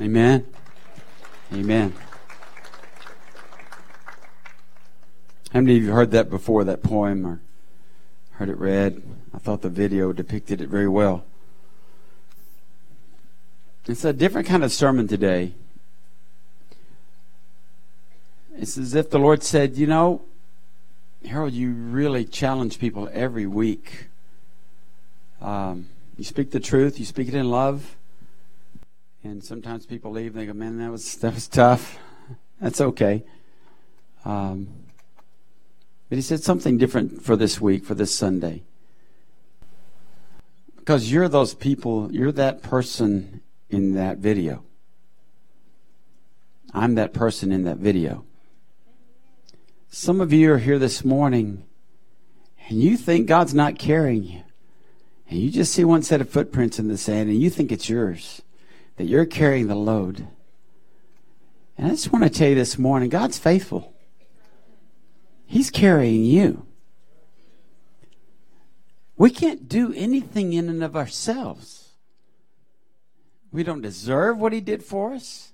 Amen. Amen. How many of you heard that before, that poem, or heard it read? I thought the video depicted it very well. It's a different kind of sermon today. It's as if the Lord said, You know, Harold, you really challenge people every week. Um, you speak the truth, you speak it in love. And sometimes people leave and they go, Man, that was, that was tough. That's okay. Um, but he said something different for this week, for this Sunday. Because you're those people, you're that person in that video. I'm that person in that video. Some of you are here this morning and you think God's not carrying you. And you just see one set of footprints in the sand and you think it's yours, that you're carrying the load. And I just want to tell you this morning God's faithful, He's carrying you. We can't do anything in and of ourselves. We don't deserve what He did for us.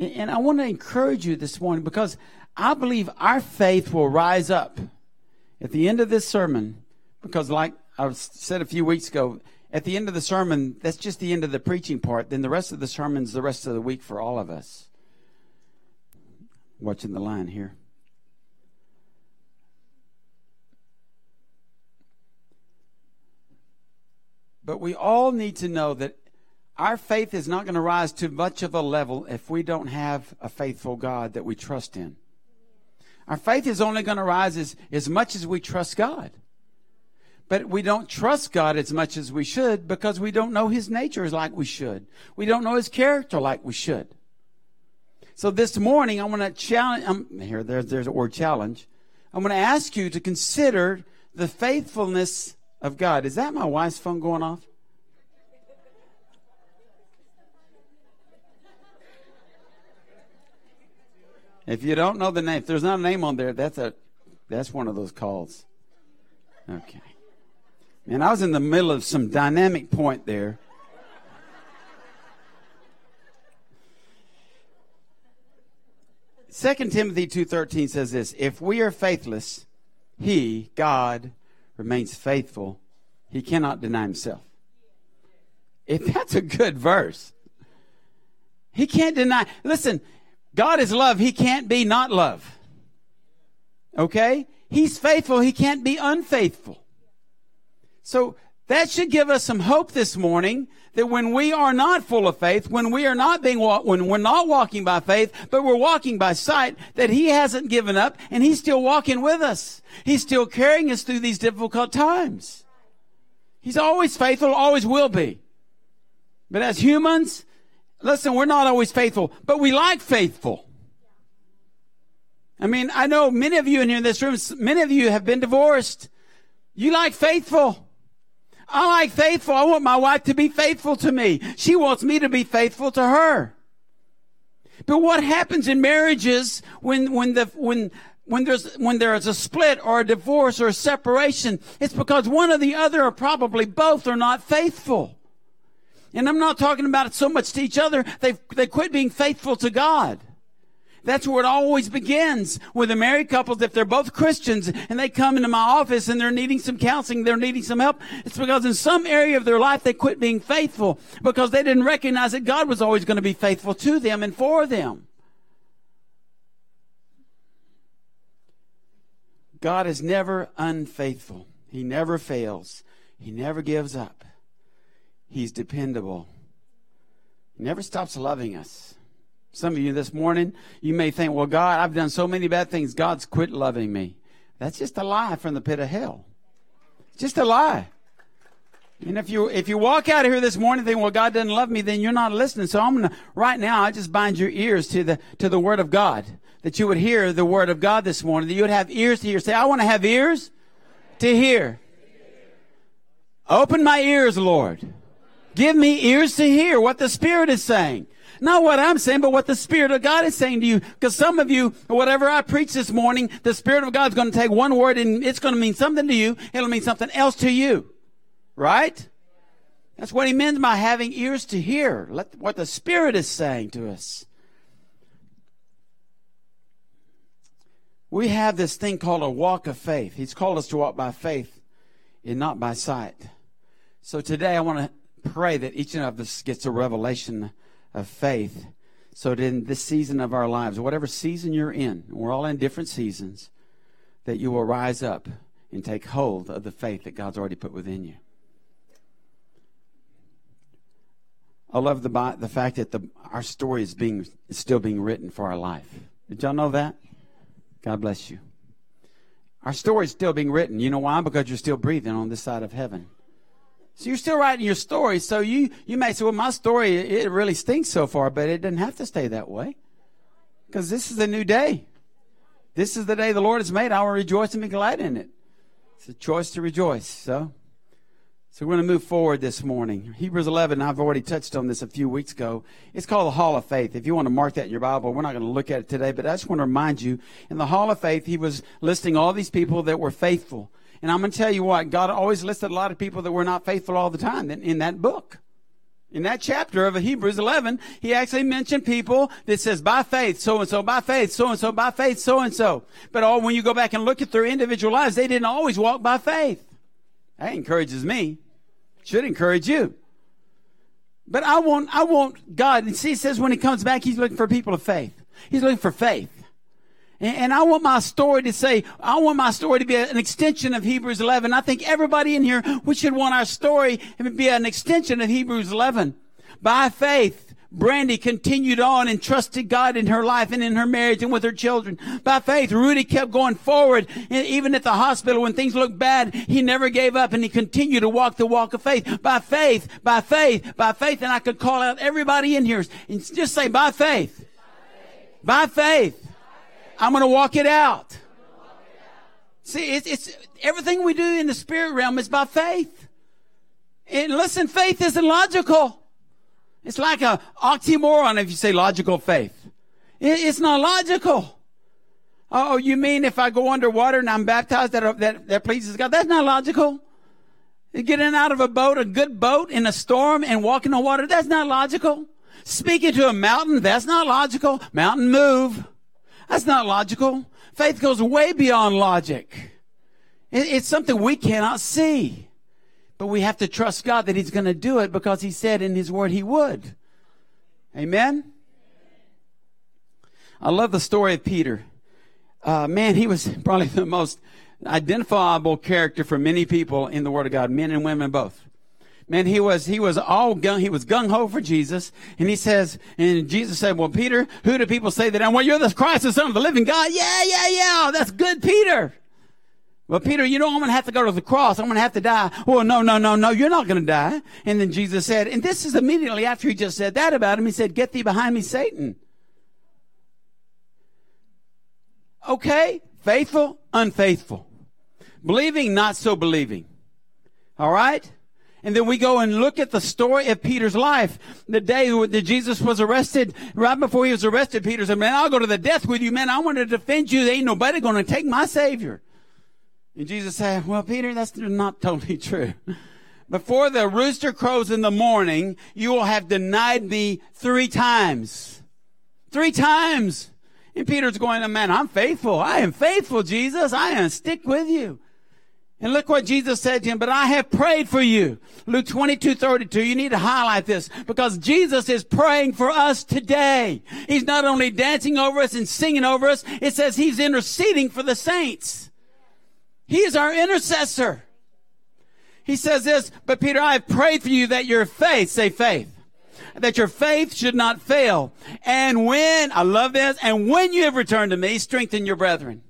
And I want to encourage you this morning because I believe our faith will rise up at the end of this sermon because, like I said a few weeks ago, at the end of the sermon, that's just the end of the preaching part. Then the rest of the sermon's the rest of the week for all of us. Watching the line here. But we all need to know that our faith is not going to rise to much of a level if we don't have a faithful God that we trust in. Our faith is only going to rise as, as much as we trust God. But we don't trust God as much as we should because we don't know His nature like we should. We don't know His character like we should. So this morning, I want to challenge, um, here, there's, there's a word challenge. I'm going to ask you to consider the faithfulness of God. Is that my wife's phone going off? If you don't know the name, if there's not a name on there, that's a that's one of those calls. Okay. Man, I was in the middle of some dynamic point there. Second Timothy 2:13 says this, if we are faithless, he, God, remains faithful. He cannot deny himself. If that's a good verse. He can't deny. Listen, God is love. He can't be not love. Okay? He's faithful. He can't be unfaithful. So that should give us some hope this morning that when we are not full of faith, when we are not being, when we're not walking by faith, but we're walking by sight, that He hasn't given up and He's still walking with us. He's still carrying us through these difficult times. He's always faithful, always will be. But as humans, Listen, we're not always faithful, but we like faithful. I mean, I know many of you in here in this room, many of you have been divorced. You like faithful. I like faithful. I want my wife to be faithful to me. She wants me to be faithful to her. But what happens in marriages when, when the, when, when there's, when there is a split or a divorce or a separation, it's because one or the other or probably both are not faithful. And I'm not talking about it so much to each other. They they quit being faithful to God. That's where it always begins with the married couples. If they're both Christians and they come into my office and they're needing some counseling, they're needing some help, it's because in some area of their life they quit being faithful because they didn't recognize that God was always going to be faithful to them and for them. God is never unfaithful. He never fails. He never gives up. He's dependable. He never stops loving us. Some of you this morning, you may think, well, God, I've done so many bad things. God's quit loving me. That's just a lie from the pit of hell. just a lie. And if you if you walk out of here this morning thinking, well, God doesn't love me, then you're not listening. So I'm gonna right now, I just bind your ears to the to the word of God. That you would hear the word of God this morning, that you would have ears to hear. Say, I want to have ears to hear. Open my ears, Lord. Give me ears to hear what the Spirit is saying. Not what I'm saying, but what the Spirit of God is saying to you. Because some of you, whatever I preach this morning, the Spirit of God is going to take one word and it's going to mean something to you. It'll mean something else to you. Right? That's what he means by having ears to hear. Let what the Spirit is saying to us. We have this thing called a walk of faith. He's called us to walk by faith and not by sight. So today I want to pray that each one of us gets a revelation of faith. So that in this season of our lives, whatever season you're in, we're all in different seasons, that you will rise up and take hold of the faith that God's already put within you. I love the the fact that the, our story is being is still being written for our life. Did y'all know that? God bless you. Our story is still being written. You know why? Because you're still breathing on this side of heaven. So you're still writing your story. So you you may say, "Well, my story it really stinks so far," but it doesn't have to stay that way. Because this is a new day. This is the day the Lord has made. I will rejoice and be glad in it. It's a choice to rejoice. So so we're going to move forward this morning. Hebrews 11, I've already touched on this a few weeks ago. It's called the Hall of Faith. If you want to mark that in your Bible, we're not going to look at it today, but I just want to remind you, in the Hall of Faith, he was listing all these people that were faithful. And I'm going to tell you what, God always listed a lot of people that were not faithful all the time in, that book. In that chapter of Hebrews 11, he actually mentioned people that says by faith, so and so, by faith, so and so, by faith, so and so. But all, when you go back and look at their individual lives, they didn't always walk by faith. That encourages me. Should encourage you. But I want, I want God, and see, it says when he comes back, he's looking for people of faith. He's looking for faith. And, I want my story to say, I want my story to be an extension of Hebrews 11. I think everybody in here, we should want our story to be an extension of Hebrews 11. By faith, Brandy continued on and trusted God in her life and in her marriage and with her children. By faith, Rudy kept going forward. And even at the hospital when things looked bad, he never gave up and he continued to walk the walk of faith. By faith, by faith, by faith. And I could call out everybody in here and just say, by faith. By faith. I'm going to walk it out. See, it's, it's everything we do in the spirit realm is by faith. And listen, faith isn't logical. It's like a oxymoron if you say logical faith. It's not logical. Oh, you mean if I go underwater and I'm baptized that, that, that pleases God? That's not logical. Getting out of a boat, a good boat in a storm and walking on water, that's not logical. Speaking to a mountain, that's not logical. Mountain move. That's not logical. Faith goes way beyond logic. It's something we cannot see. But we have to trust God that He's going to do it because He said in His Word He would. Amen? I love the story of Peter. Uh, man, he was probably the most identifiable character for many people in the Word of God, men and women both. Man, he was, he was all gung, he was gung ho for Jesus. And he says, and Jesus said, well, Peter, who do people say that I am? Well, you're the Christ, the Son of the living God. Yeah, yeah, yeah. That's good, Peter. Well, Peter, you know, I'm going to have to go to the cross. I'm going to have to die. Well, no, no, no, no, you're not going to die. And then Jesus said, and this is immediately after he just said that about him. He said, get thee behind me, Satan. Okay. Faithful, unfaithful. Believing, not so believing. All right. And then we go and look at the story of Peter's life. The day that Jesus was arrested, right before he was arrested, Peter said, man, I'll go to the death with you, man. I want to defend you. There ain't nobody going to take my savior. And Jesus said, Well, Peter, that's not totally true. Before the rooster crows in the morning, you will have denied me three times. Three times. And Peter's going, Man, I'm faithful. I am faithful, Jesus. I am stick with you. And look what Jesus said to him, but I have prayed for you. Luke 22, 32. You need to highlight this because Jesus is praying for us today. He's not only dancing over us and singing over us, it says he's interceding for the saints. He is our intercessor. He says this, but Peter, I have prayed for you that your faith, say faith, that your faith should not fail. And when, I love this, and when you have returned to me, strengthen your brethren.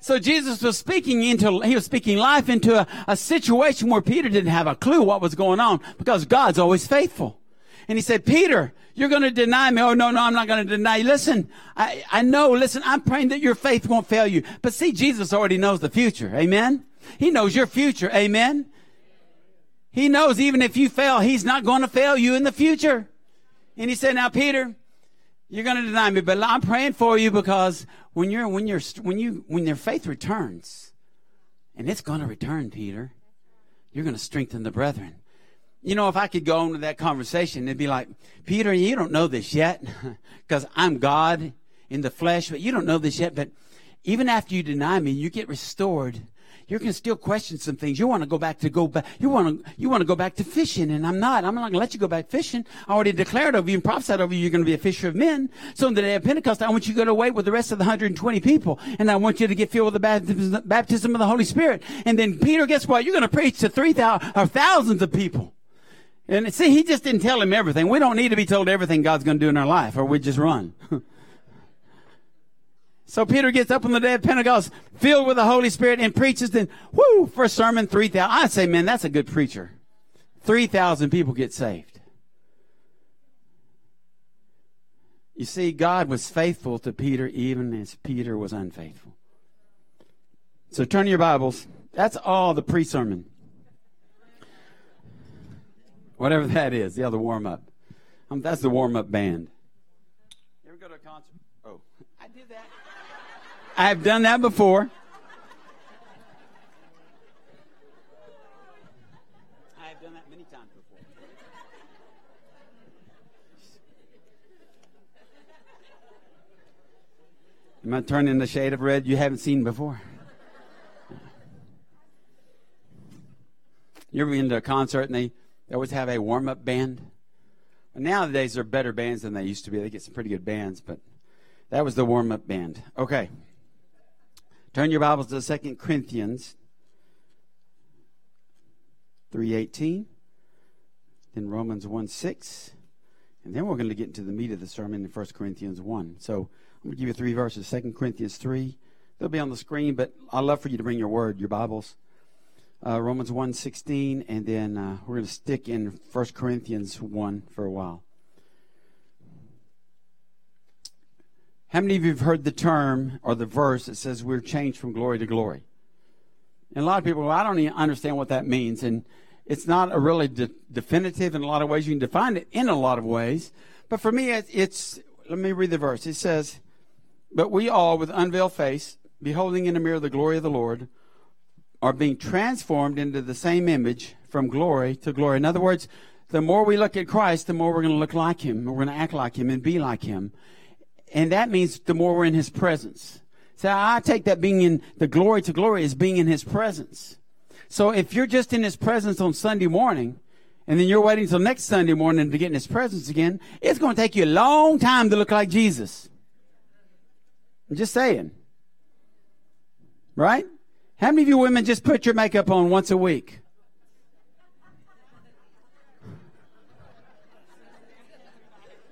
So Jesus was speaking into, he was speaking life into a, a situation where Peter didn't have a clue what was going on because God's always faithful. And he said, Peter, you're going to deny me. Oh, no, no, I'm not going to deny you. Listen, I, I know, listen, I'm praying that your faith won't fail you. But see, Jesus already knows the future. Amen. He knows your future. Amen. He knows even if you fail, he's not going to fail you in the future. And he said, now, Peter, you're going to deny me, but I'm praying for you because when you're, when you're, when you, when their faith returns, and it's going to return, Peter, you're going to strengthen the brethren. you know, if I could go on to that conversation, it'd be like, Peter, you don't know this yet because I'm God in the flesh, but you don't know this yet. But even after you deny me, you get restored you can still question some things. You want to go back to go back. You want to you want to go back to fishing, and I'm not. I'm not going to let you go back fishing. I already declared over you and prophesied over you. You're going to be a fisher of men. So on the day of Pentecost, I want you to go away with the rest of the 120 people, and I want you to get filled with the baptism, of the Holy Spirit. And then Peter, guess what? You're going to preach to three thousand or thousands of people. And see, he just didn't tell him everything. We don't need to be told everything God's going to do in our life, or we just run. So Peter gets up on the day of Pentecost, filled with the Holy Spirit, and preaches. Then, whoo, first sermon, 3,000. I say, man, that's a good preacher. 3,000 people get saved. You see, God was faithful to Peter even as Peter was unfaithful. So turn your Bibles. That's all the pre sermon. Whatever that is. Yeah, the warm up. Um, that's the warm up band. You ever go to a concert? Oh, I did that. I have done that before. I have done that many times before. Am I turning the shade of red you haven't seen before? You ever been to a concert and they, they always have a warm up band? Well, nowadays, they're better bands than they used to be. They get some pretty good bands, but that was the warm up band. Okay. Turn your Bibles to 2 Corinthians 3.18, then Romans 1 6, and then we're going to get into the meat of the sermon in 1 Corinthians 1. So I'm going to give you three verses 2 Corinthians 3. They'll be on the screen, but I'd love for you to bring your word, your Bibles. Uh, Romans 1 16, and then uh, we're going to stick in 1 Corinthians 1 for a while. How many of you have heard the term or the verse that says we're changed from glory to glory? And a lot of people, well, I don't even understand what that means. And it's not a really de- definitive in a lot of ways. You can define it in a lot of ways. But for me, it's, let me read the verse. It says, But we all, with unveiled face, beholding in a mirror the glory of the Lord, are being transformed into the same image from glory to glory. In other words, the more we look at Christ, the more we're going to look like Him. We're going to act like Him and be like Him. And that means the more we're in his presence. So I take that being in the glory to glory is being in his presence. So if you're just in his presence on Sunday morning, and then you're waiting until next Sunday morning to get in his presence again, it's going to take you a long time to look like Jesus. I'm just saying. Right? How many of you women just put your makeup on once a week?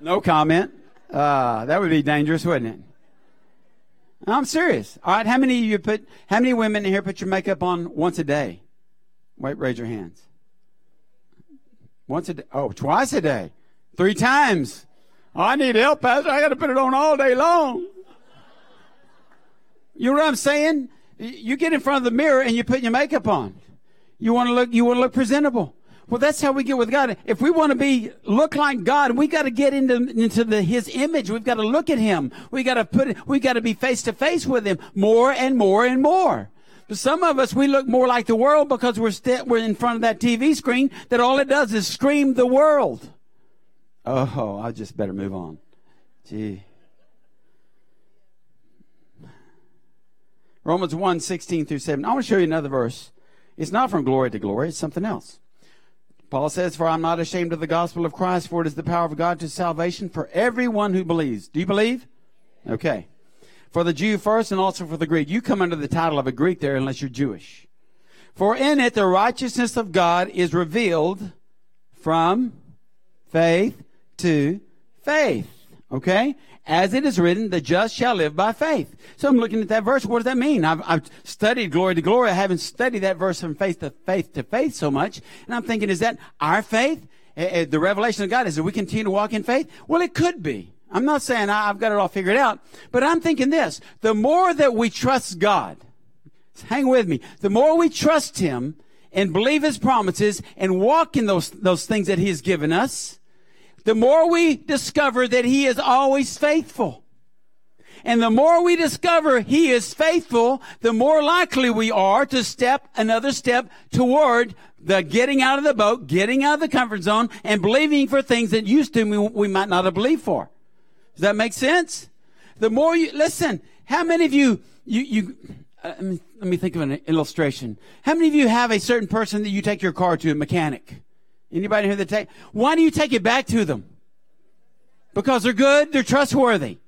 No comment. Uh, that would be dangerous, wouldn't it? I'm serious. All right, how many of you put, how many women in here put your makeup on once a day? Wait, raise your hands. Once a day. Oh, twice a day. Three times. Oh, I need help, Pastor. I got to put it on all day long. You know what I'm saying? You get in front of the mirror and you put your makeup on. You want to look, you want to look presentable. Well, that's how we get with God. If we want to be look like God, we got to get into into the, His image. We've got to look at Him. We got to put. We got to be face to face with Him more and more and more. But some of us, we look more like the world because we're st- we're in front of that TV screen that all it does is scream the world. Oh, I just better move on. Gee. Romans 1, 16 through 7. I want to show you another verse. It's not from glory to glory, it's something else. Paul says, For I'm not ashamed of the gospel of Christ, for it is the power of God to salvation for everyone who believes. Do you believe? Okay. For the Jew first and also for the Greek. You come under the title of a Greek there unless you're Jewish. For in it the righteousness of God is revealed from faith to faith. Okay? As it is written, the just shall live by faith. So I'm looking at that verse. What does that mean? I've, I've studied glory to glory. I haven't studied that verse from faith to faith to faith so much. And I'm thinking, is that our faith? Uh, the revelation of God is that we continue to walk in faith? Well, it could be. I'm not saying I've got it all figured out, but I'm thinking this. The more that we trust God, hang with me, the more we trust Him and believe His promises and walk in those, those things that He has given us, the more we discover that He is always faithful. And the more we discover He is faithful, the more likely we are to step another step toward the getting out of the boat, getting out of the comfort zone, and believing for things that used to we, we might not have believed for. Does that make sense? The more you, listen, how many of you, you, you, uh, let, me, let me think of an illustration. How many of you have a certain person that you take your car to, a mechanic? Anybody here that take, why do you take it back to them? Because they're good, they're trustworthy.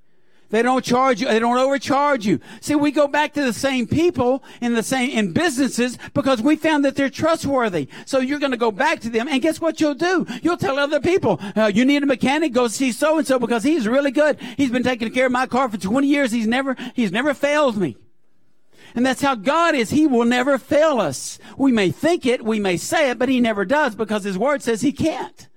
They don't charge you. They don't overcharge you. See, we go back to the same people in the same, in businesses because we found that they're trustworthy. So you're going to go back to them and guess what you'll do? You'll tell other people, uh, you need a mechanic, go see so and so because he's really good. He's been taking care of my car for 20 years. He's never, he's never failed me. And that's how God is. He will never fail us. We may think it, we may say it, but he never does because his word says he can't.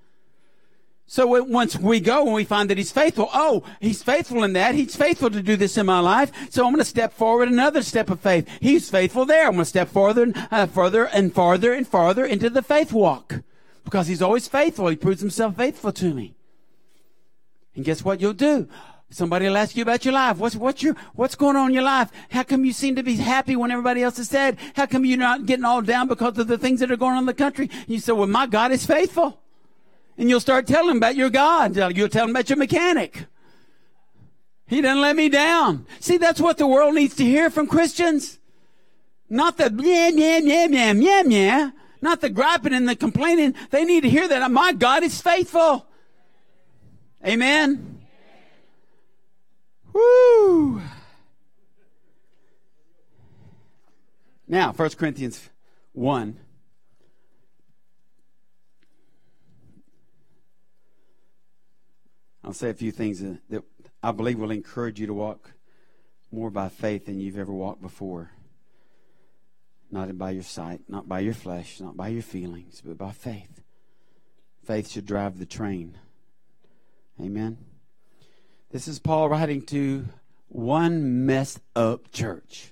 So once we go and we find that he's faithful, oh, he's faithful in that. He's faithful to do this in my life. So I'm going to step forward another step of faith. He's faithful there. I'm going to step further and uh, further and farther and farther into the faith walk because he's always faithful. He proves himself faithful to me. And guess what you'll do? Somebody will ask you about your life. What's, what's your, what's going on in your life? How come you seem to be happy when everybody else is sad? How come you're not getting all down because of the things that are going on in the country? You say, well, my God is faithful. And you'll start telling about your God. You'll tell them about your mechanic. He doesn't let me down. See, that's what the world needs to hear from Christians. Not the yeah, yeah, yeah, yeah, yeah, yeah. Not the griping and the complaining. They need to hear that my God is faithful. Amen. Woo. Now, 1 Corinthians 1. I'll say a few things that I believe will encourage you to walk more by faith than you've ever walked before. Not by your sight, not by your flesh, not by your feelings, but by faith. Faith should drive the train. Amen. This is Paul writing to one messed up church.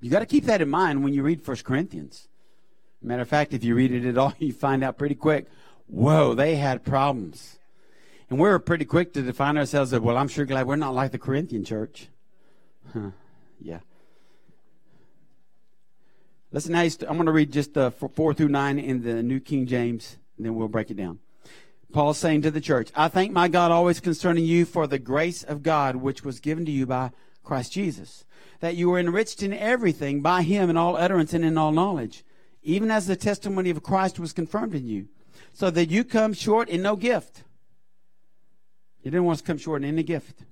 You got to keep that in mind when you read 1 Corinthians. Matter of fact, if you read it at all, you find out pretty quick whoa, they had problems. And we're pretty quick to define ourselves as, well, I'm sure glad we're not like the Corinthian church. Huh. Yeah. Listen, I'm going to read just uh, four through nine in the New King James, and then we'll break it down. Paul's saying to the church, I thank my God always concerning you for the grace of God which was given to you by Christ Jesus, that you were enriched in everything by him in all utterance and in all knowledge, even as the testimony of Christ was confirmed in you, so that you come short in no gift You didn't want to come short in any gift.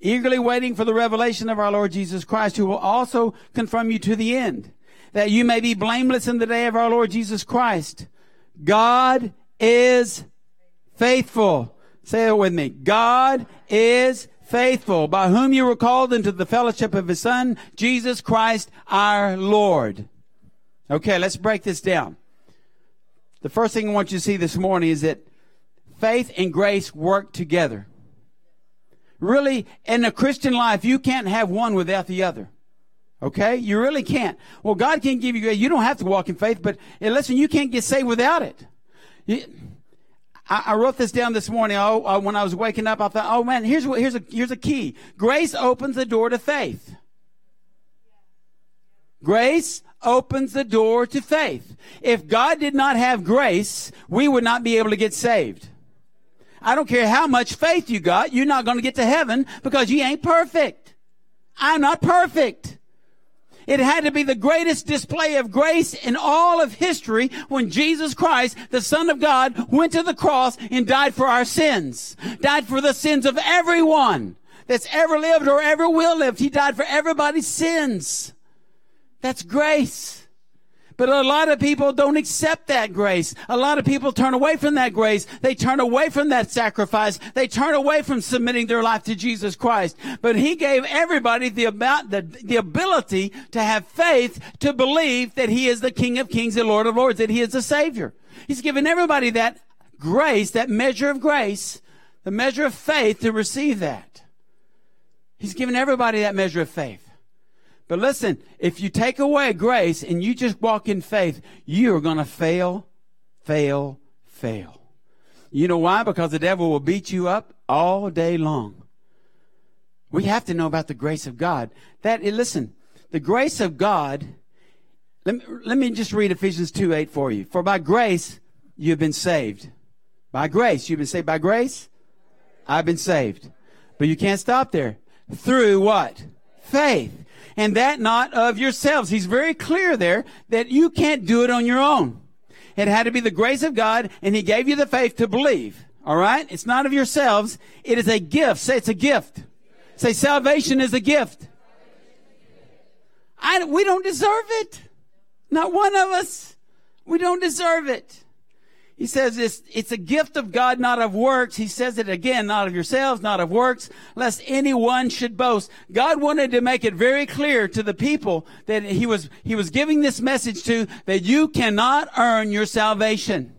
Eagerly waiting for the revelation of our Lord Jesus Christ, who will also confirm you to the end, that you may be blameless in the day of our Lord Jesus Christ. God is faithful. Say it with me. God is faithful, by whom you were called into the fellowship of his Son, Jesus Christ our Lord. Okay, let's break this down. The first thing I want you to see this morning is that faith and grace work together. Really, in the Christian life, you can't have one without the other. Okay? You really can't. Well, God can't give you grace. You don't have to walk in faith, but listen, you can't get saved without it. I, I wrote this down this morning. Oh, uh, when I was waking up, I thought, oh man, here's what, here's a, here's a key. Grace opens the door to faith. Grace opens the door to faith. If God did not have grace, we would not be able to get saved. I don't care how much faith you got, you're not going to get to heaven because you ain't perfect. I'm not perfect. It had to be the greatest display of grace in all of history when Jesus Christ, the Son of God, went to the cross and died for our sins. Died for the sins of everyone that's ever lived or ever will live. He died for everybody's sins. That's grace. But a lot of people don't accept that grace. A lot of people turn away from that grace. They turn away from that sacrifice. They turn away from submitting their life to Jesus Christ. But He gave everybody the about, the, the ability to have faith to believe that He is the King of Kings and Lord of Lords, that He is the Savior. He's given everybody that grace, that measure of grace, the measure of faith to receive that. He's given everybody that measure of faith. But listen, if you take away grace and you just walk in faith, you are going to fail, fail, fail. You know why? Because the devil will beat you up all day long. We have to know about the grace of God. That, eh, listen, the grace of God, let me, let me just read Ephesians 2 8 for you. For by grace you've been saved. By grace, you've been saved. By grace, I've been saved. But you can't stop there. Through what? Faith. And that not of yourselves. He's very clear there that you can't do it on your own. It had to be the grace of God, and He gave you the faith to believe. All right? It's not of yourselves. It is a gift. Say it's a gift. Say salvation is a gift. I, we don't deserve it. Not one of us. We don't deserve it. He says it's, it's a gift of God, not of works. He says it again, not of yourselves, not of works, lest anyone should boast. God wanted to make it very clear to the people that he was, he was giving this message to that you cannot earn your salvation.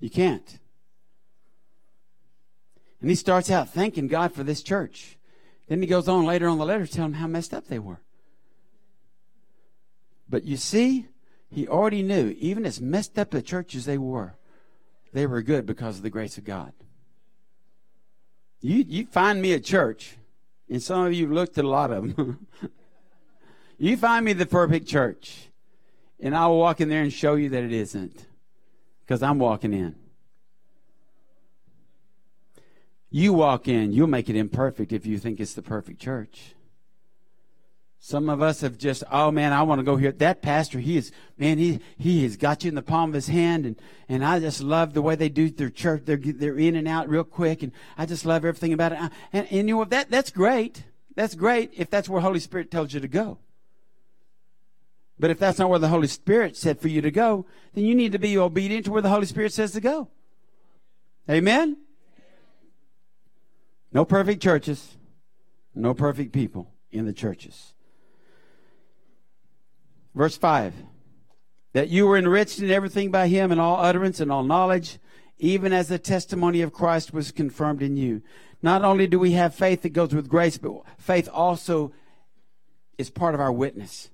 You can't. And he starts out thanking God for this church. Then he goes on later on the letter telling them how messed up they were. But you see, he already knew, even as messed up the churches they were, they were good because of the grace of God. You, you find me a church, and some of you looked at a lot of them. you find me the perfect church, and I will walk in there and show you that it isn't, because I'm walking in. You walk in, you'll make it imperfect if you think it's the perfect church. Some of us have just, oh man, I want to go here. That pastor, he is, man, he, he has got you in the palm of his hand. And, and I just love the way they do their church. They're, they're in and out real quick. And I just love everything about it. And, and you know? That, that's great. That's great if that's where Holy Spirit tells you to go. But if that's not where the Holy Spirit said for you to go, then you need to be obedient to where the Holy Spirit says to go. Amen? No perfect churches, no perfect people in the churches. Verse 5 that you were enriched in everything by him in all utterance and all knowledge, even as the testimony of Christ was confirmed in you. Not only do we have faith that goes with grace, but faith also is part of our witness.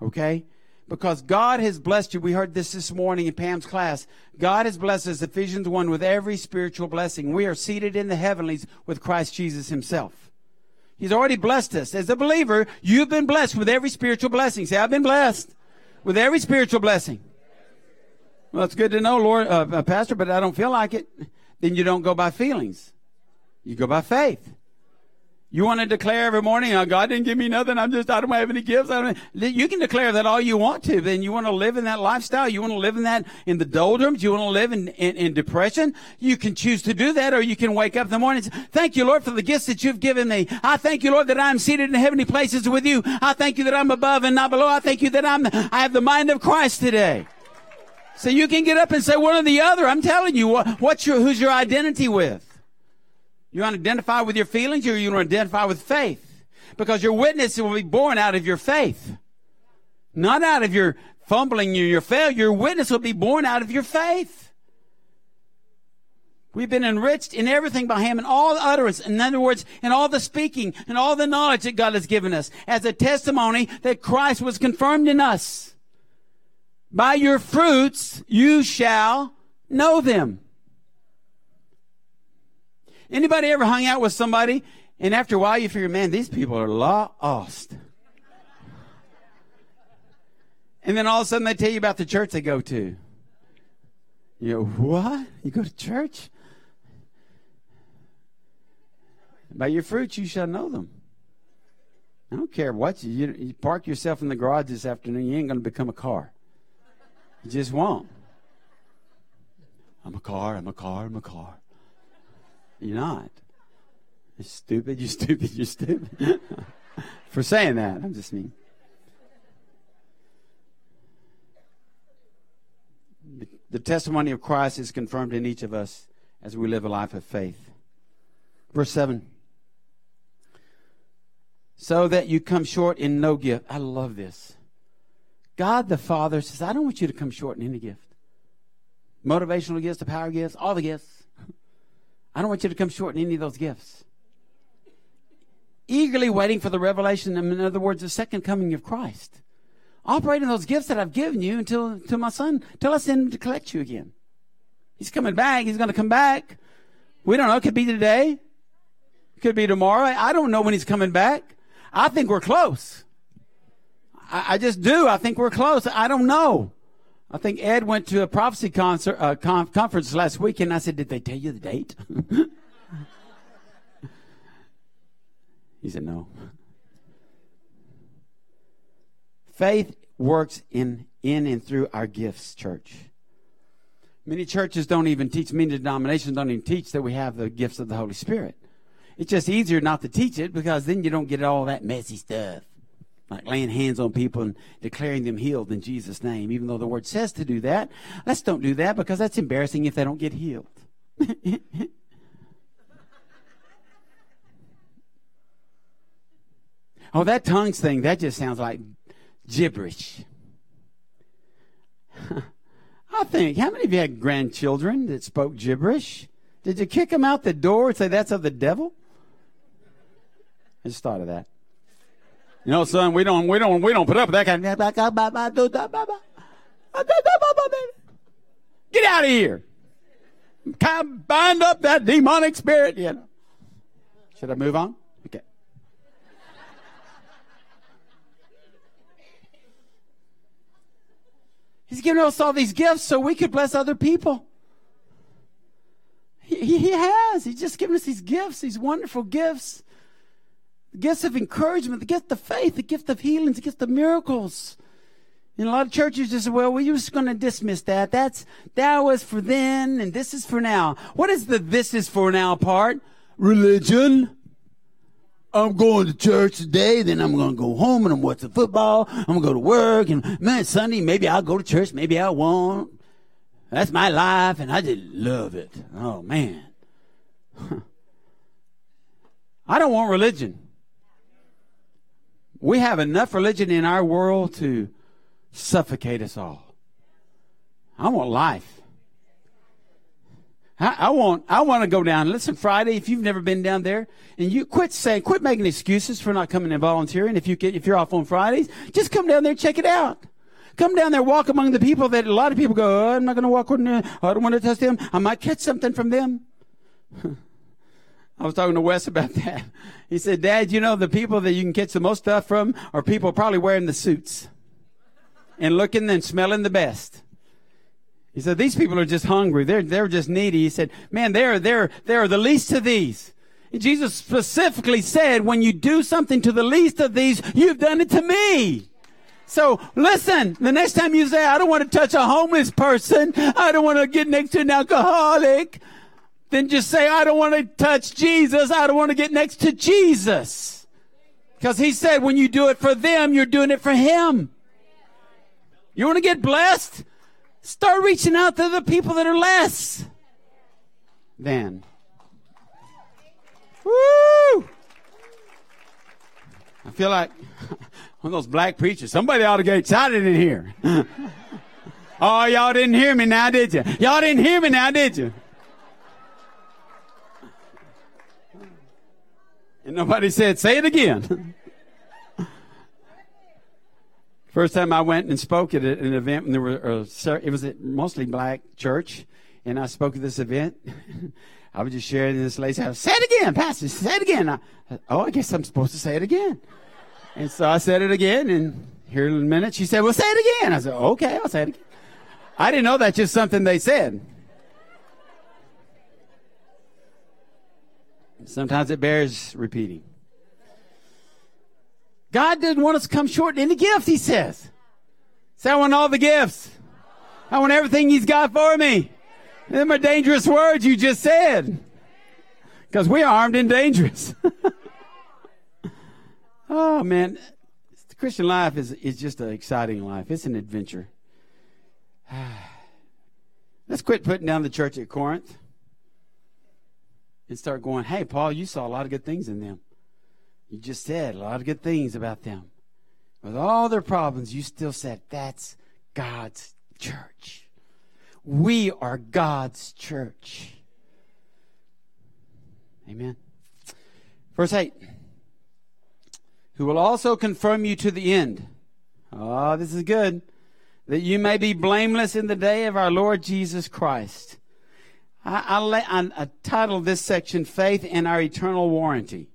Okay? Because God has blessed you. We heard this this morning in Pam's class. God has blessed us, Ephesians 1, with every spiritual blessing. We are seated in the heavenlies with Christ Jesus himself. He's already blessed us. As a believer, you've been blessed with every spiritual blessing. Say, I've been blessed with every spiritual blessing. Well, it's good to know, Lord, uh, uh, Pastor, but I don't feel like it. Then you don't go by feelings. You go by faith. You want to declare every morning, oh, God didn't give me nothing. I'm just, I don't have any gifts. You can declare that all you want to. Then you want to live in that lifestyle. You want to live in that, in the doldrums. You want to live in, in, in depression. You can choose to do that or you can wake up in the morning and say, thank you, Lord, for the gifts that you've given me. I thank you, Lord, that I'm seated in heavenly places with you. I thank you that I'm above and not below. I thank you that I'm, I have the mind of Christ today. So you can get up and say one or the other. I'm telling you, what, what's your, who's your identity with? You want to identify with your feelings or you want to identify with faith? Because your witness will be born out of your faith. Not out of your fumbling your failure. Your witness will be born out of your faith. We've been enriched in everything by Him in all utterance. In other words, in all the speaking and all the knowledge that God has given us as a testimony that Christ was confirmed in us. By your fruits you shall know them. Anybody ever hung out with somebody and after a while you figure, man, these people are lost. And then all of a sudden they tell you about the church they go to. You go, what? You go to church? By your fruits you shall know them. I don't care what you, you, park yourself in the garage this afternoon, you ain't going to become a car. You just won't. I'm a car, I'm a car, I'm a car. You're not. You're stupid, you're stupid, you're stupid. For saying that, I'm just mean. The testimony of Christ is confirmed in each of us as we live a life of faith. Verse 7. So that you come short in no gift. I love this. God the Father says, I don't want you to come short in any gift. Motivational gifts, the power gifts, all the gifts. I don't want you to come short in any of those gifts. Eagerly waiting for the revelation, in other words, the second coming of Christ. Operate in those gifts that I've given you until, until my son, till I send him to collect you again. He's coming back. He's going to come back We don't know. It could be today. It could be tomorrow. I don't know when he's coming back. I think we're close. I, I just do. I think we're close. I don't know. I think Ed went to a prophecy concert, uh, conference last week, and I said, "Did they tell you the date?" he said, "No." Faith works in in and through our gifts, church. Many churches don't even teach, many denominations don't even teach that we have the gifts of the Holy Spirit. It's just easier not to teach it because then you don't get all that messy stuff. Like laying hands on people and declaring them healed in Jesus' name, even though the word says to do that. Let's don't do that because that's embarrassing if they don't get healed. oh, that tongues thing, that just sounds like gibberish. I think, how many of you had grandchildren that spoke gibberish? Did you kick them out the door and say that's of the devil? I just thought of that. You know, son, we don't, we don't, we don't put up with that kind of. Get out of here. Bind up that demonic spirit. You know. Should I move on? Okay. He's given us all these gifts so we could bless other people. He, he has. He's just given us these gifts, these wonderful gifts the gifts of encouragement, the gift of faith, the gift of healings, the gift of miracles. And a lot of churches just say, well, we're just going to dismiss that. That's, that was for then and this is for now. What is the this is for now part? Religion. I'm going to church today, then I'm going to go home and I'm watching football. I'm going to go to work and man, Sunday, maybe I'll go to church, maybe I won't. That's my life and I just love it. Oh man. I don't want religion. We have enough religion in our world to suffocate us all. I want life. I, want I want to go down. Listen, Friday, if you've never been down there, and you quit saying, quit making excuses for not coming and volunteering. If you get, if you're off on Fridays, just come down there check it out. Come down there, walk among the people that a lot of people go, oh, I'm not going to walk with them. I don't want to touch them. I might catch something from them. I was talking to Wes about that. He said, Dad, you know, the people that you can catch the most stuff from are people probably wearing the suits and looking and smelling the best. He said, these people are just hungry. They're, they're just needy. He said, man, they're, they're, they're the least of these. And Jesus specifically said, when you do something to the least of these, you've done it to me. So listen, the next time you say, I don't want to touch a homeless person. I don't want to get next to an alcoholic then just say, I don't want to touch Jesus. I don't want to get next to Jesus. Because he said, when you do it for them, you're doing it for him. You want to get blessed? Start reaching out to the people that are less than. Woo! I feel like one of those black preachers. Somebody ought to get excited in here. oh, y'all didn't hear me now, did you? Y'all didn't hear me now, did you? And nobody said, say it again. First time I went and spoke at an event, and there were uh, it was a mostly black church, and I spoke at this event. I was just sharing this lady said, "Say it again, Pastor. Say it again." I, oh, I guess I'm supposed to say it again. And so I said it again, and here in a minute she said, "Well, say it again." I said, "Okay, I'll say it again." I didn't know that's just something they said. Sometimes it bears repeating. God didn't want us to come short in any gift, he says. Say, I want all the gifts. I want everything he's got for me. Them are dangerous words you just said. Because we are armed and dangerous. oh man. The Christian life is, is just an exciting life. It's an adventure. Let's quit putting down the church at Corinth and start going, hey, Paul, you saw a lot of good things in them. You just said a lot of good things about them. With all their problems, you still said, that's God's church. We are God's church. Amen. Verse 8 Who will also confirm you to the end. Oh, this is good. That you may be blameless in the day of our Lord Jesus Christ. I, I, I, titled this section Faith and Our Eternal Warranty.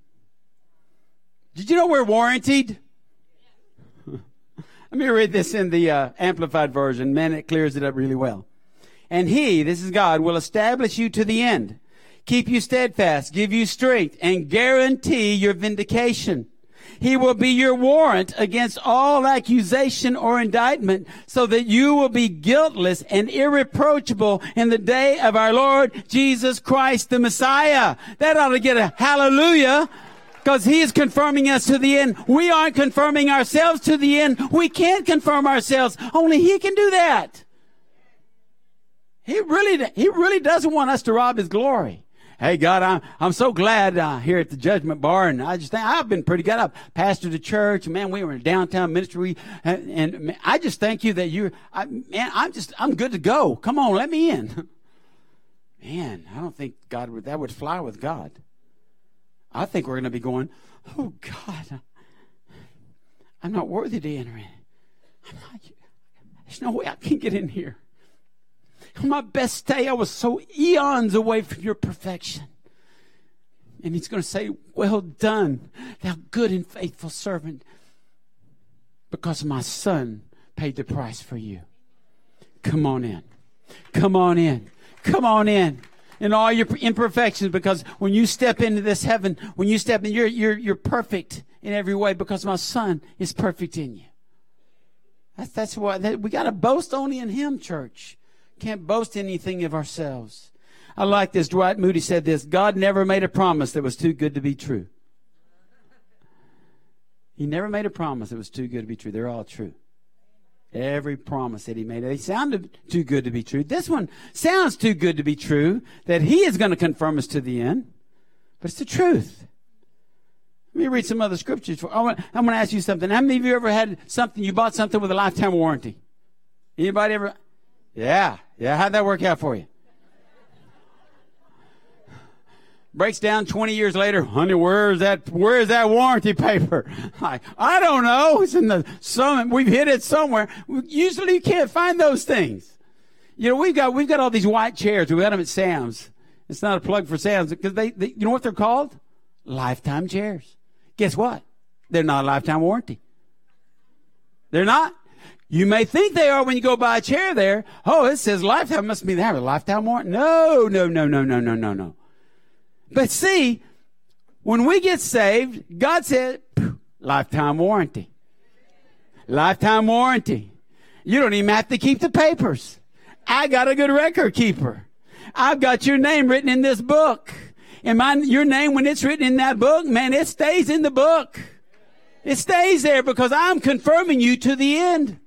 Did you know we're warranted? Let me read this in the uh, Amplified Version. Man, it clears it up really well. And He, this is God, will establish you to the end, keep you steadfast, give you strength, and guarantee your vindication. He will be your warrant against all accusation or indictment so that you will be guiltless and irreproachable in the day of our Lord Jesus Christ, the Messiah. That ought to get a hallelujah because he is confirming us to the end. We aren't confirming ourselves to the end. We can't confirm ourselves. Only he can do that. He really, he really doesn't want us to rob his glory. Hey, God, I'm, I'm so glad uh, here at the judgment bar. And I just think I've been pretty good. I've pastored the church. Man, we were in downtown ministry. And, and I just thank you that you, I, man, I'm just, I'm good to go. Come on, let me in. Man, I don't think God would, that would fly with God. I think we're going to be going, oh, God, I'm not worthy to enter in. I'm Not, there's no way I can get in here. On my best day, I was so eons away from your perfection. And he's going to say, Well done, thou good and faithful servant, because my son paid the price for you. Come on in. Come on in. Come on in. In all your imperfections, because when you step into this heaven, when you step in, you're, you're, you're perfect in every way because my son is perfect in you. That's, that's why that, we got to boast only in him, church. Can't boast anything of ourselves. I like this. Dwight Moody said this God never made a promise that was too good to be true. He never made a promise that was too good to be true. They're all true. Every promise that he made, they sounded too good to be true. This one sounds too good to be true that he is going to confirm us to the end, but it's the truth. Let me read some other scriptures. For, I'm going to ask you something. How many of you ever had something, you bought something with a lifetime warranty? Anybody ever? Yeah. Yeah. How'd that work out for you? Breaks down 20 years later. Honey, where's that, where's that warranty paper? Like, I don't know. It's in the, some, we've hid it somewhere. Usually you can't find those things. You know, we've got, we've got all these white chairs. We got them at Sam's. It's not a plug for Sam's because they, they, you know what they're called? Lifetime chairs. Guess what? They're not a lifetime warranty. They're not. You may think they are when you go buy a chair there. Oh, it says lifetime. Must be they have a lifetime warranty. No, no, no, no, no, no, no, no. But see, when we get saved, God said, lifetime warranty. Lifetime warranty. You don't even have to keep the papers. I got a good record keeper. I've got your name written in this book. And my, your name, when it's written in that book, man, it stays in the book. It stays there because I'm confirming you to the end.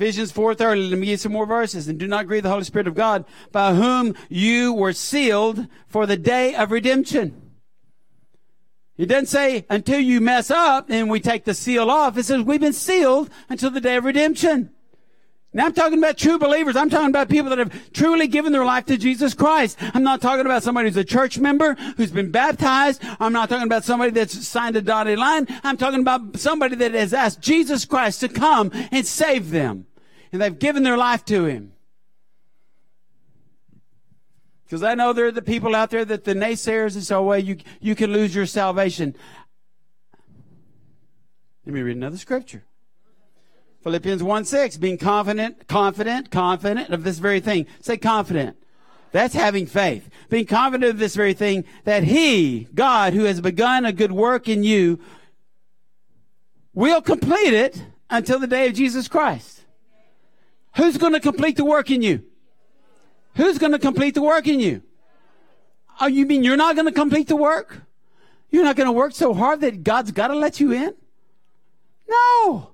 Ephesians 4.30, let me give some more verses. And do not grieve the Holy Spirit of God, by whom you were sealed for the day of redemption. It doesn't say until you mess up and we take the seal off. It says we've been sealed until the day of redemption. Now I'm talking about true believers. I'm talking about people that have truly given their life to Jesus Christ. I'm not talking about somebody who's a church member, who's been baptized. I'm not talking about somebody that's signed a dotted line. I'm talking about somebody that has asked Jesus Christ to come and save them and they've given their life to Him. Because I know there are the people out there that the naysayers and so, well, you, you can lose your salvation. Let me read another scripture. Philippians 1 6, being confident, confident, confident of this very thing. Say confident. That's having faith. Being confident of this very thing, that He, God, who has begun a good work in you, will complete it until the day of Jesus Christ. Who's going to complete the work in you? Who's going to complete the work in you? Oh, you mean you're not going to complete the work? You're not going to work so hard that God's got to let you in? No.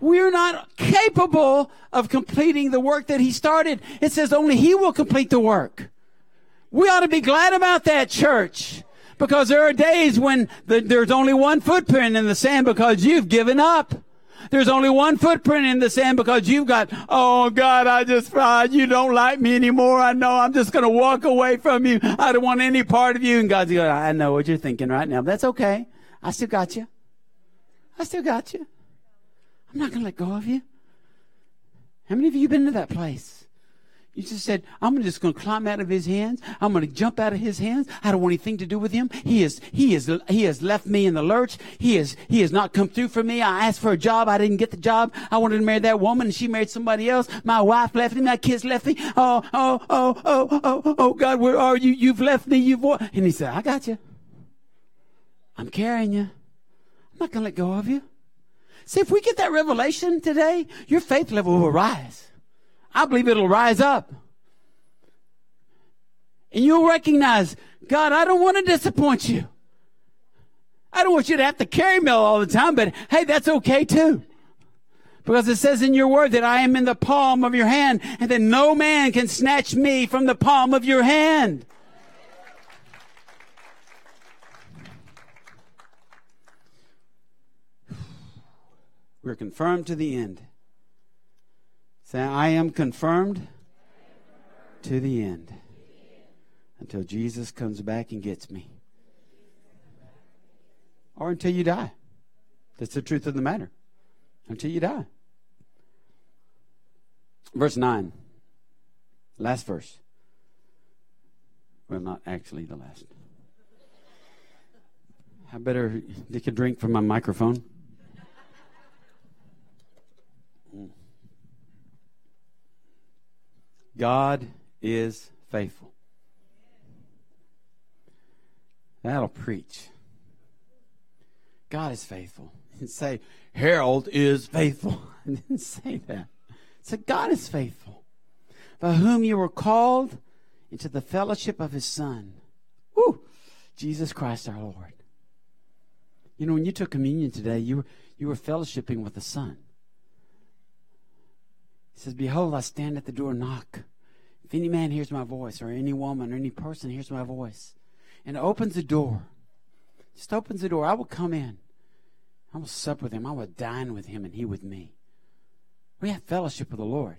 We're not capable of completing the work that He started. It says only He will complete the work. We ought to be glad about that, church. Because there are days when the, there's only one footprint in the sand because you've given up. There's only one footprint in the sand because you've got, oh God, I just, uh, you don't like me anymore. I know I'm just going to walk away from you. I don't want any part of you. And God's going, I know what you're thinking right now. That's okay. I still got you. I still got you. I'm not going to let go of you. How many of you been to that place? You just said, I'm just going to climb out of his hands. I'm going to jump out of his hands. I don't want anything to do with him. He is, he is, he has left me in the lurch. He is, he has not come through for me. I asked for a job. I didn't get the job. I wanted to marry that woman and she married somebody else. My wife left me. My kids left me. Oh, oh, oh, oh, oh, oh, oh God, where are you? You've left me. You've, and he said, I got you. I'm carrying you. I'm not going to let go of you. See, if we get that revelation today, your faith level will rise. I believe it'll rise up. And you'll recognize, God, I don't want to disappoint you. I don't want you to have to carry me all the time, but hey, that's okay too. Because it says in your word that I am in the palm of your hand and that no man can snatch me from the palm of your hand. We're confirmed to the end. Say, I am confirmed to the end until Jesus comes back and gets me. Or until you die. That's the truth of the matter. Until you die. Verse 9. Last verse. Well, not actually the last. I better take a drink from my microphone. God is faithful. That'll preach. God is faithful. And say, Harold is faithful. I didn't say that. Say, God is faithful. By whom you were called into the fellowship of his Son. Woo! Jesus Christ our Lord. You know, when you took communion today, you were, you were fellowshipping with the Son. He says, Behold, I stand at the door and knock. If any man hears my voice, or any woman, or any person hears my voice, and opens the door, just opens the door, I will come in. I will sup with him. I will dine with him, and he with me. We have fellowship with the Lord.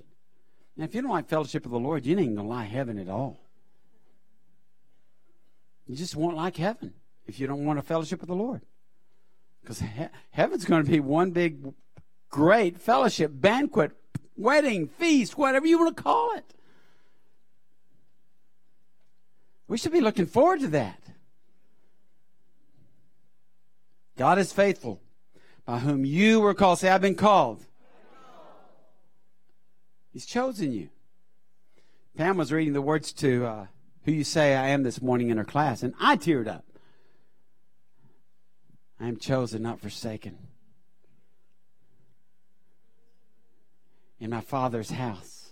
Now, if you don't like fellowship with the Lord, you ain't going to like heaven at all. You just won't like heaven if you don't want a fellowship with the Lord. Because he- heaven's going to be one big, great fellowship, banquet, wedding, feast, whatever you want to call it. We should be looking forward to that. God is faithful, by whom you were called. Say, I've been called. He's chosen you. Pam was reading the words to uh, Who You Say I Am this morning in her class, and I teared up. I am chosen, not forsaken. In my Father's house.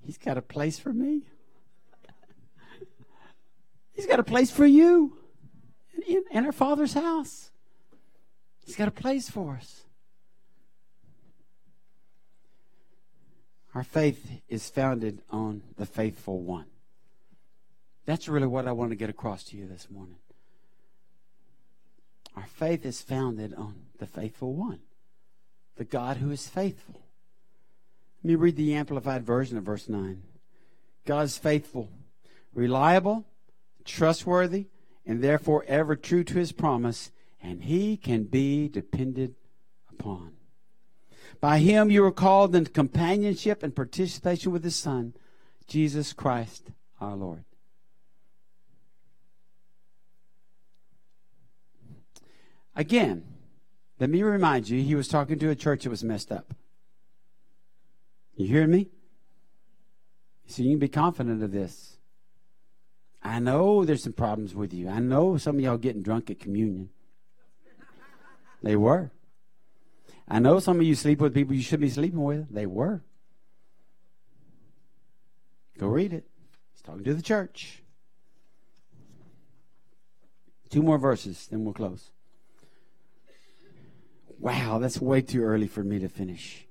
He's got a place for me. He's got a place for you in, in our Father's house. He's got a place for us. Our faith is founded on the faithful one. That's really what I want to get across to you this morning. Our faith is founded on the faithful one, the God who is faithful. Let me read the Amplified Version of verse 9. God is faithful, reliable, trustworthy, and therefore ever true to his promise, and he can be depended upon. By him you are called into companionship and participation with his Son, Jesus Christ our Lord. Again, let me remind you, he was talking to a church that was messed up. You hear me? So you can be confident of this. I know there's some problems with you. I know some of y'all getting drunk at communion. They were. I know some of you sleep with people you shouldn't be sleeping with. They were. Go read it. He's talking to the church. Two more verses, then we'll close. Wow, that's way too early for me to finish.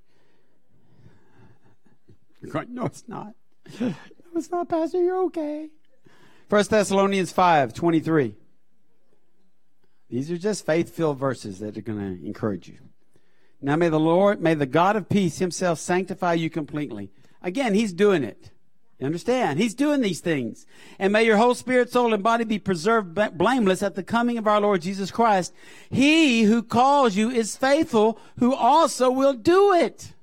You're going, no, it's not. No, it's not, Pastor. You're okay. First Thessalonians 5 23. These are just faith filled verses that are going to encourage you. Now may the Lord, may the God of peace himself sanctify you completely. Again, he's doing it. You understand? He's doing these things. And may your whole spirit, soul, and body be preserved blameless at the coming of our Lord Jesus Christ. He who calls you is faithful, who also will do it.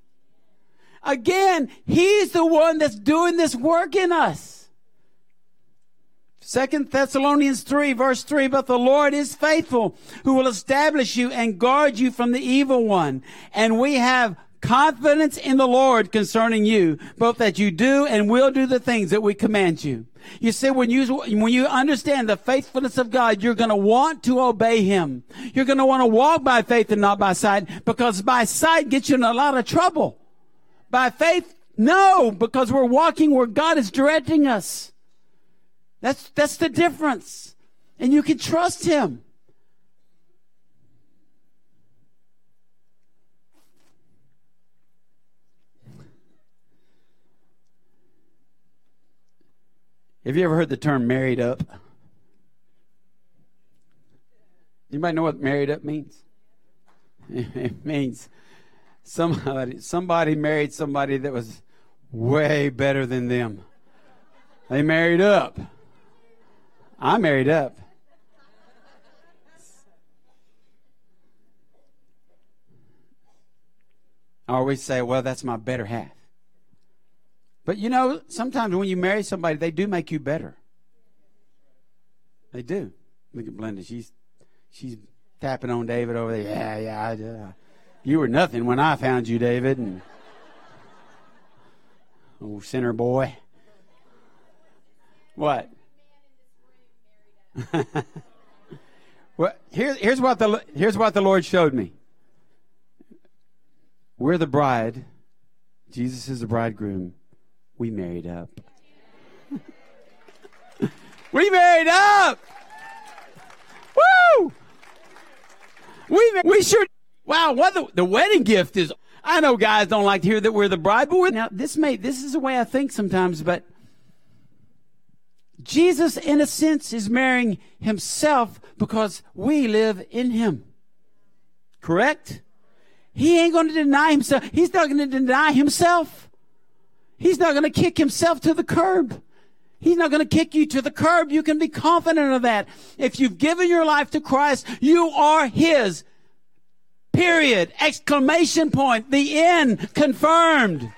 Again, He's the one that's doing this work in us. Second Thessalonians 3 verse 3, but the Lord is faithful, who will establish you and guard you from the evil one. And we have confidence in the Lord concerning you, both that you do and will do the things that we command you. You see, when you, when you understand the faithfulness of God, you're going to want to obey Him. You're going to want to walk by faith and not by sight because by sight gets you in a lot of trouble. By faith, no, because we're walking where God is directing us. That's, that's the difference. And you can trust Him. Have you ever heard the term married up? Anybody know what married up means? It means somebody somebody married somebody that was way better than them. They married up. I married up. I always say, well, that's my better half. But you know, sometimes when you marry somebody, they do make you better. They do. Look at Blenda. She's she's tapping on David over there. Yeah, yeah. I, uh, you were nothing when I found you, David. And oh, sinner boy. What? well, here, here's what the here's what the Lord showed me. We're the bride. Jesus is the bridegroom we married up. we married up. Woo! We we sure. Wow, what the the wedding gift is. I know guys don't like to hear that we're the bride, but now this may this is the way I think sometimes, but Jesus, in a sense, is marrying himself because we live in him. Correct? He ain't going to deny himself. He's not going to deny himself. He's not going to kick himself to the curb. He's not going to kick you to the curb. You can be confident of that. If you've given your life to Christ, you are His. Period. Exclamation point. The end. Confirmed.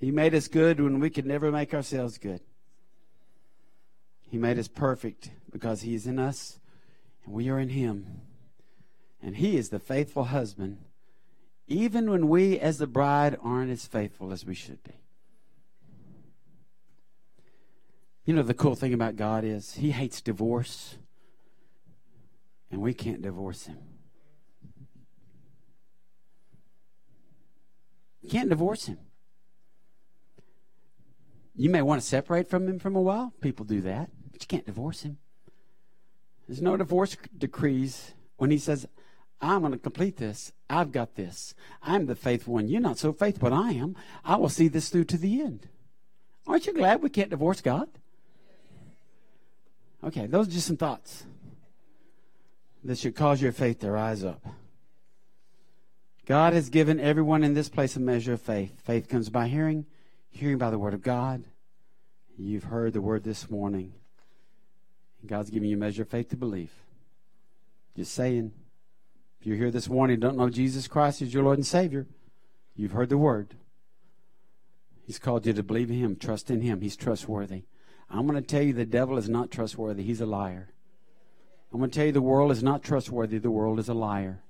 He made us good when we could never make ourselves good. He made us perfect because He is in us and we are in Him. And he is the faithful husband, even when we, as the bride, aren't as faithful as we should be. You know, the cool thing about God is he hates divorce, and we can't divorce him. Can't divorce him. You may want to separate from him from a while. People do that, but you can't divorce him. There's no divorce decrees when he says, I'm going to complete this. I've got this. I'm the faithful one. You're not so faithful, but I am. I will see this through to the end. Aren't you glad we can't divorce God? Okay, those are just some thoughts that should cause your faith to rise up. God has given everyone in this place a measure of faith. Faith comes by hearing, hearing by the word of God. You've heard the word this morning. God's giving you a measure of faith to believe. Just saying. If you're here this morning don't know Jesus Christ as your Lord and Savior, you've heard the word. He's called you to believe in Him, trust in Him. He's trustworthy. I'm going to tell you the devil is not trustworthy. He's a liar. I'm going to tell you the world is not trustworthy. The world is a liar.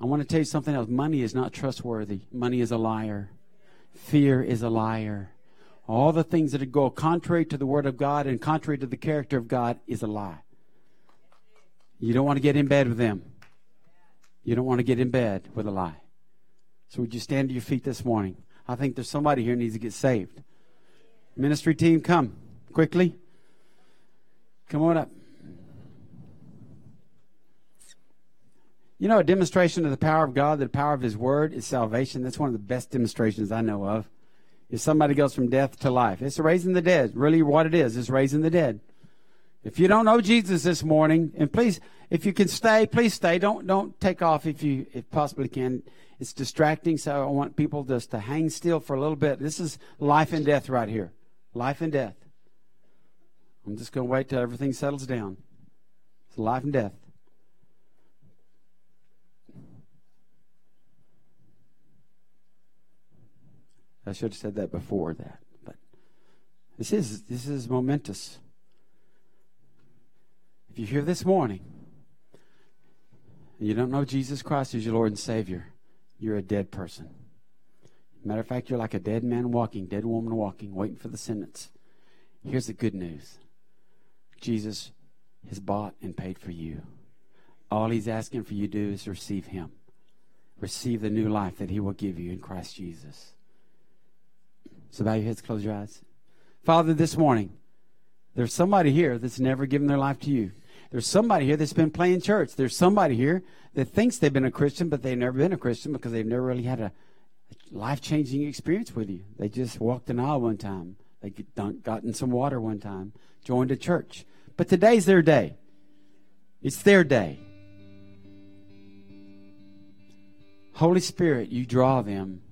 I want to tell you something else. Money is not trustworthy. Money is a liar. Fear is a liar. All the things that go contrary to the Word of God and contrary to the character of God is a lie. You don't want to get in bed with them. You don't want to get in bed with a lie. So would you stand to your feet this morning? I think there's somebody here needs to get saved. Ministry team, come quickly. Come on up. You know, a demonstration of the power of God, the power of His Word, is salvation. That's one of the best demonstrations I know of. If somebody goes from death to life, it's raising the dead. Really, what it is is raising the dead. If you don't know Jesus this morning, and please, if you can stay, please stay. Don't don't take off if you if possibly can. It's distracting, so I want people just to hang still for a little bit. This is life and death right here. Life and death. I'm just going to wait till everything settles down. It's life and death. I should have said that before that, but this is this is momentous. If you're here this morning and you don't know Jesus Christ as your Lord and Savior, you're a dead person. Matter of fact, you're like a dead man walking, dead woman walking, waiting for the sentence. Here's the good news Jesus has bought and paid for you. All he's asking for you to do is receive him, receive the new life that he will give you in Christ Jesus. So bow your heads, close your eyes. Father, this morning, there's somebody here that's never given their life to you. There's somebody here that's been playing church. There's somebody here that thinks they've been a Christian, but they've never been a Christian because they've never really had a life changing experience with you. They just walked an aisle one time, they got in some water one time, joined a church. But today's their day. It's their day. Holy Spirit, you draw them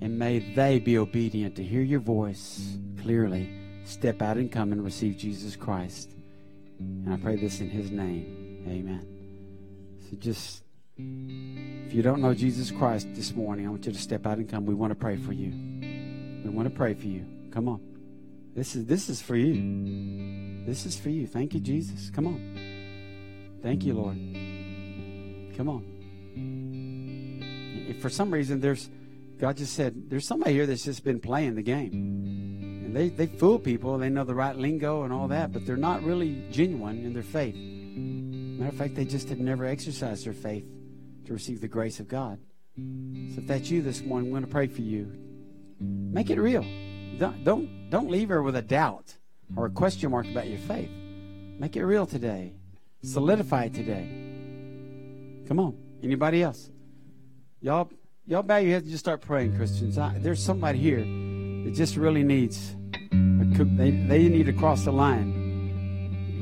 and may they be obedient to hear your voice clearly. Step out and come and receive Jesus Christ. And I pray this in his name. Amen. So just, if you don't know Jesus Christ this morning, I want you to step out and come. We want to pray for you. We want to pray for you. Come on. This is this is for you. This is for you. Thank you, Jesus. Come on. Thank you, Lord. Come on. If for some reason there's God just said, there's somebody here that's just been playing the game. And they, they fool people. They know the right lingo and all that, but they're not really genuine in their faith. Matter of fact, they just have never exercised their faith to receive the grace of God. So if that's you this morning, I'm going to pray for you. Make it real. Don't, don't, don't leave her with a doubt or a question mark about your faith. Make it real today. Solidify it today. Come on. Anybody else? Y'all Y'all bow your heads and just start praying, Christians. I, there's somebody here that just really needs, they, they need to cross the line.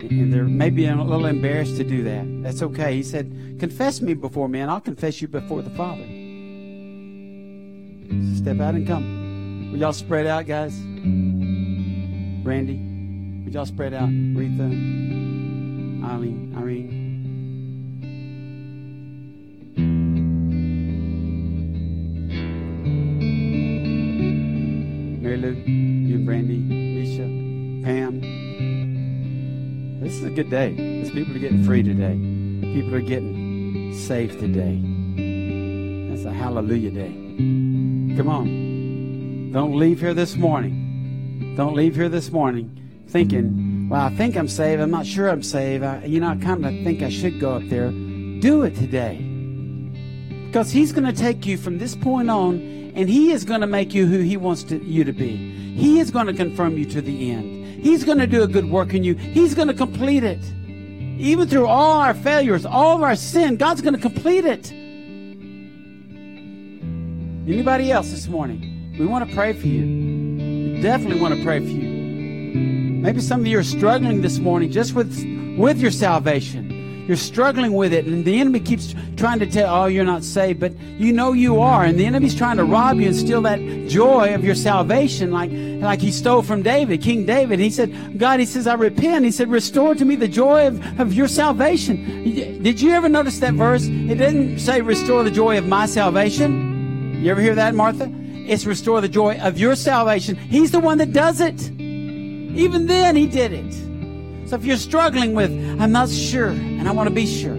And they're maybe a little embarrassed to do that. That's okay. He said, Confess me before men, I'll confess you before the Father. Step out and come. Will y'all spread out, guys? Randy, would y'all spread out? Retha, Eileen, Irene. Mary Lou, you and Brandy, Pam. This is a good day. These people are getting free today. People are getting saved today. That's a hallelujah day. Come on. Don't leave here this morning. Don't leave here this morning thinking, well, I think I'm saved. I'm not sure I'm saved. I, you know, I kind of think I should go up there. Do it today. Because He's going to take you from this point on and He is going to make you who He wants to, you to be. He is going to confirm you to the end. He's going to do a good work in you. He's going to complete it. Even through all our failures, all of our sin, God's going to complete it. Anybody else this morning? We want to pray for you. We definitely want to pray for you. Maybe some of you are struggling this morning just with, with your salvation. You're struggling with it, and the enemy keeps trying to tell, oh, you're not saved, but you know you are. And the enemy's trying to rob you and steal that joy of your salvation, like, like he stole from David, King David. He said, God, he says, I repent. He said, restore to me the joy of, of your salvation. Did you ever notice that verse? It didn't say restore the joy of my salvation. You ever hear that, Martha? It's restore the joy of your salvation. He's the one that does it. Even then, he did it. So if you're struggling with, I'm not sure, and I want to be sure,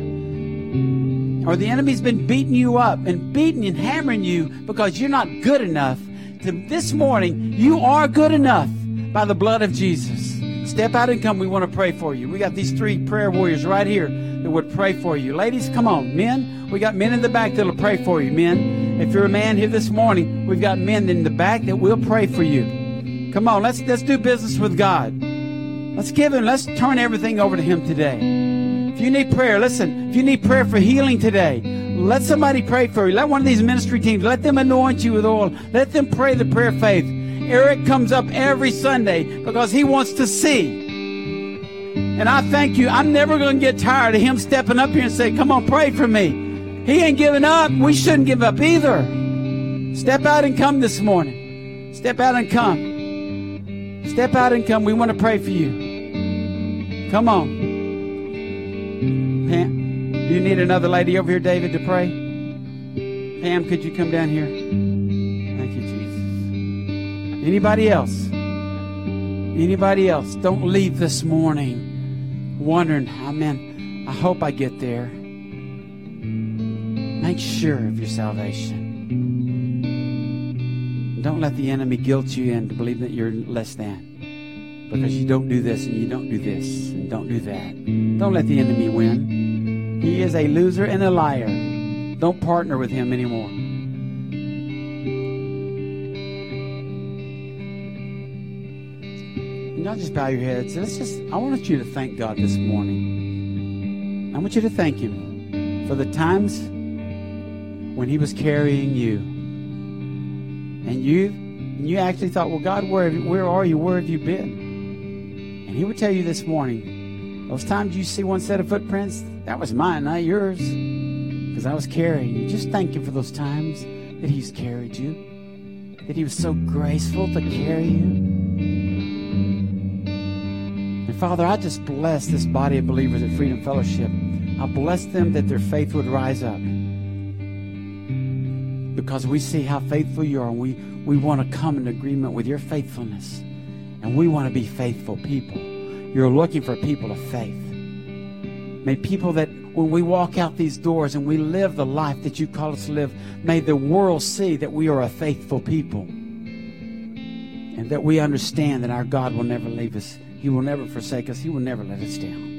or the enemy's been beating you up and beating and hammering you because you're not good enough, this morning, you are good enough by the blood of Jesus. Step out and come. We want to pray for you. We got these three prayer warriors right here that would pray for you. Ladies, come on. Men, we got men in the back that'll pray for you. Men, if you're a man here this morning, we've got men in the back that will pray for you. Come on, let's let's do business with God. Let's give Him, let's turn everything over to Him today. If you need prayer, listen, if you need prayer for healing today, let somebody pray for you. Let one of these ministry teams, let them anoint you with oil. Let them pray the prayer of faith. Eric comes up every Sunday because he wants to see. And I thank you. I'm never going to get tired of him stepping up here and say, Come on, pray for me. He ain't giving up. We shouldn't give up either. Step out and come this morning. Step out and come. Step out and come. We want to pray for you. Come on. Pam, do you need another lady over here, David, to pray? Pam, could you come down here? Thank you, Jesus. Anybody else? Anybody else? Don't leave this morning wondering, oh man, I hope I get there. Make sure of your salvation. Don't let the enemy guilt you into believing that you're less than. Because you don't do this and you don't do this and don't do that. Don't let the enemy win. He is a loser and a liar. Don't partner with him anymore. Y'all just bow your heads. Let's just I want you to thank God this morning. I want you to thank him for the times when he was carrying you. And you and you actually thought, well, God, where, where are you? Where have you been? And he would tell you this morning, those times you see one set of footprints, that was mine, not yours. Because I was carrying you. Just thank him for those times that he's carried you. That he was so graceful to carry you. And Father, I just bless this body of believers at Freedom Fellowship. I bless them that their faith would rise up. Because we see how faithful you are, and we, we want to come in agreement with your faithfulness. And we want to be faithful people. You're looking for people of faith. May people that when we walk out these doors and we live the life that you call us to live, may the world see that we are a faithful people. And that we understand that our God will never leave us. He will never forsake us. He will never let us down.